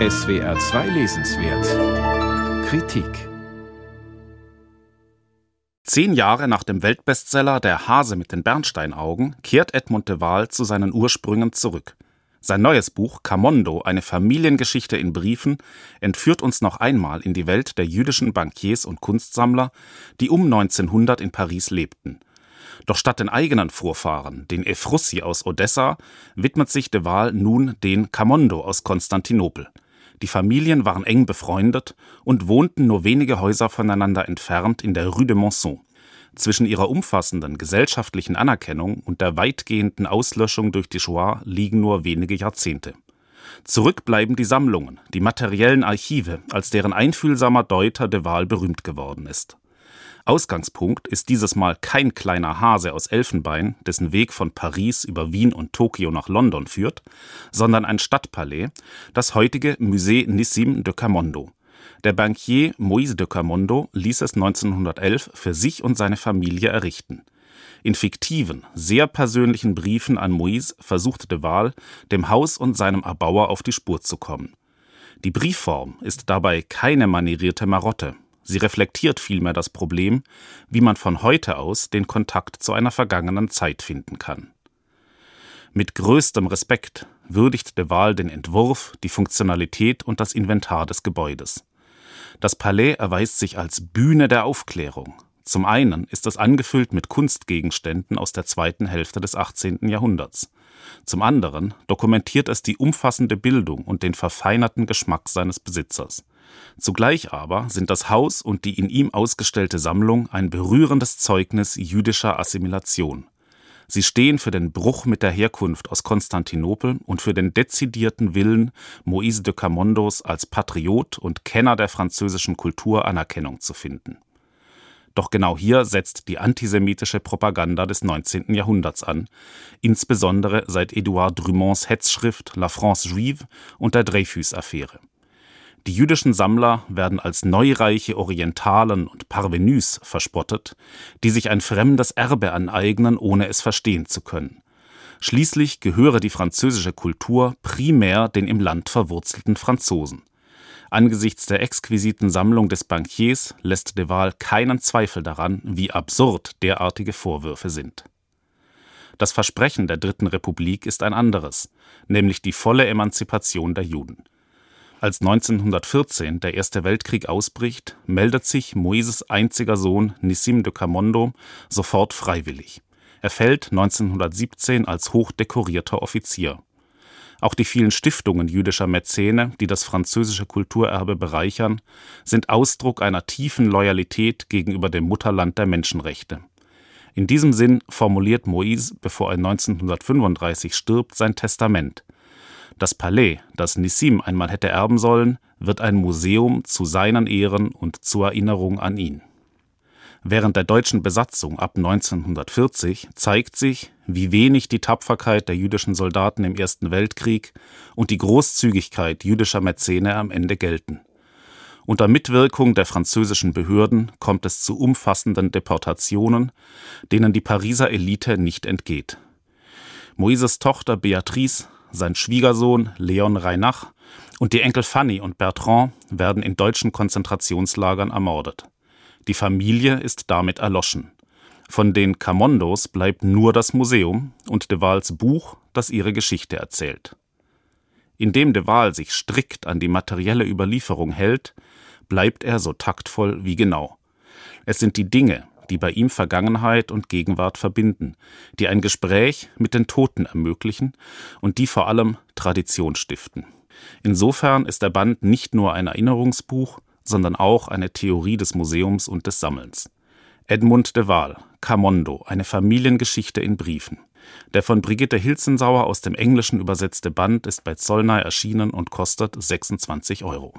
SWR 2 Lesenswert Kritik Zehn Jahre nach dem Weltbestseller Der Hase mit den Bernsteinaugen kehrt Edmund de Waal zu seinen Ursprüngen zurück. Sein neues Buch Camondo, eine Familiengeschichte in Briefen, entführt uns noch einmal in die Welt der jüdischen Bankiers und Kunstsammler, die um 1900 in Paris lebten. Doch statt den eigenen Vorfahren, den Efrussi aus Odessa, widmet sich de Waal nun den Camondo aus Konstantinopel. Die Familien waren eng befreundet und wohnten nur wenige Häuser voneinander entfernt in der Rue de Monceau. Zwischen ihrer umfassenden gesellschaftlichen Anerkennung und der weitgehenden Auslöschung durch die Shoah liegen nur wenige Jahrzehnte. Zurück bleiben die Sammlungen, die materiellen Archive, als deren einfühlsamer Deuter de Waal berühmt geworden ist. Ausgangspunkt ist dieses Mal kein kleiner Hase aus Elfenbein, dessen Weg von Paris über Wien und Tokio nach London führt, sondern ein Stadtpalais, das heutige Musée Nissim de Camondo. Der Bankier Moïse de Camondo ließ es 1911 für sich und seine Familie errichten. In fiktiven, sehr persönlichen Briefen an Moïse versuchte de Waal, dem Haus und seinem Erbauer auf die Spur zu kommen. Die Briefform ist dabei keine manierierte Marotte, Sie reflektiert vielmehr das Problem, wie man von heute aus den Kontakt zu einer vergangenen Zeit finden kann. Mit größtem Respekt würdigt de Waal den Entwurf, die Funktionalität und das Inventar des Gebäudes. Das Palais erweist sich als Bühne der Aufklärung. Zum einen ist es angefüllt mit Kunstgegenständen aus der zweiten Hälfte des 18. Jahrhunderts. Zum anderen dokumentiert es die umfassende Bildung und den verfeinerten Geschmack seines Besitzers. Zugleich aber sind das Haus und die in ihm ausgestellte Sammlung ein berührendes Zeugnis jüdischer Assimilation. Sie stehen für den Bruch mit der Herkunft aus Konstantinopel und für den dezidierten Willen Moïse de Camondos als Patriot und Kenner der französischen Kultur Anerkennung zu finden. Doch genau hier setzt die antisemitische Propaganda des 19. Jahrhunderts an, insbesondere seit Edouard Drumonds Hetzschrift La France Juive und der Dreyfus-Affäre. Die jüdischen Sammler werden als neureiche Orientalen und Parvenus verspottet, die sich ein fremdes Erbe aneignen, ohne es verstehen zu können. Schließlich gehöre die französische Kultur primär den im Land verwurzelten Franzosen. Angesichts der exquisiten Sammlung des Bankiers lässt de Waal keinen Zweifel daran, wie absurd derartige Vorwürfe sind. Das Versprechen der Dritten Republik ist ein anderes, nämlich die volle Emanzipation der Juden. Als 1914 der Erste Weltkrieg ausbricht, meldet sich Moises einziger Sohn Nissim de Camondo sofort freiwillig. Er fällt 1917 als hochdekorierter Offizier. Auch die vielen Stiftungen jüdischer Mäzene, die das französische Kulturerbe bereichern, sind Ausdruck einer tiefen Loyalität gegenüber dem Mutterland der Menschenrechte. In diesem Sinn formuliert Moïse, bevor er 1935 stirbt, sein Testament. Das Palais, das Nissim einmal hätte erben sollen, wird ein Museum zu seinen Ehren und zur Erinnerung an ihn. Während der deutschen Besatzung ab 1940 zeigt sich, wie wenig die Tapferkeit der jüdischen Soldaten im Ersten Weltkrieg und die Großzügigkeit jüdischer Mäzene am Ende gelten. Unter Mitwirkung der französischen Behörden kommt es zu umfassenden Deportationen, denen die Pariser Elite nicht entgeht. Moises Tochter Beatrice sein Schwiegersohn Leon Reinach und die Enkel Fanny und Bertrand werden in deutschen Konzentrationslagern ermordet. Die Familie ist damit erloschen. Von den Camondos bleibt nur das Museum und de Waals Buch, das ihre Geschichte erzählt. Indem de Waal sich strikt an die materielle Überlieferung hält, bleibt er so taktvoll wie genau. Es sind die Dinge, die bei ihm Vergangenheit und Gegenwart verbinden, die ein Gespräch mit den Toten ermöglichen und die vor allem Tradition stiften. Insofern ist der Band nicht nur ein Erinnerungsbuch, sondern auch eine Theorie des Museums und des Sammelns. Edmund de Waal, Camondo, eine Familiengeschichte in Briefen. Der von Brigitte Hilzensauer aus dem Englischen übersetzte Band ist bei Zollner erschienen und kostet 26 Euro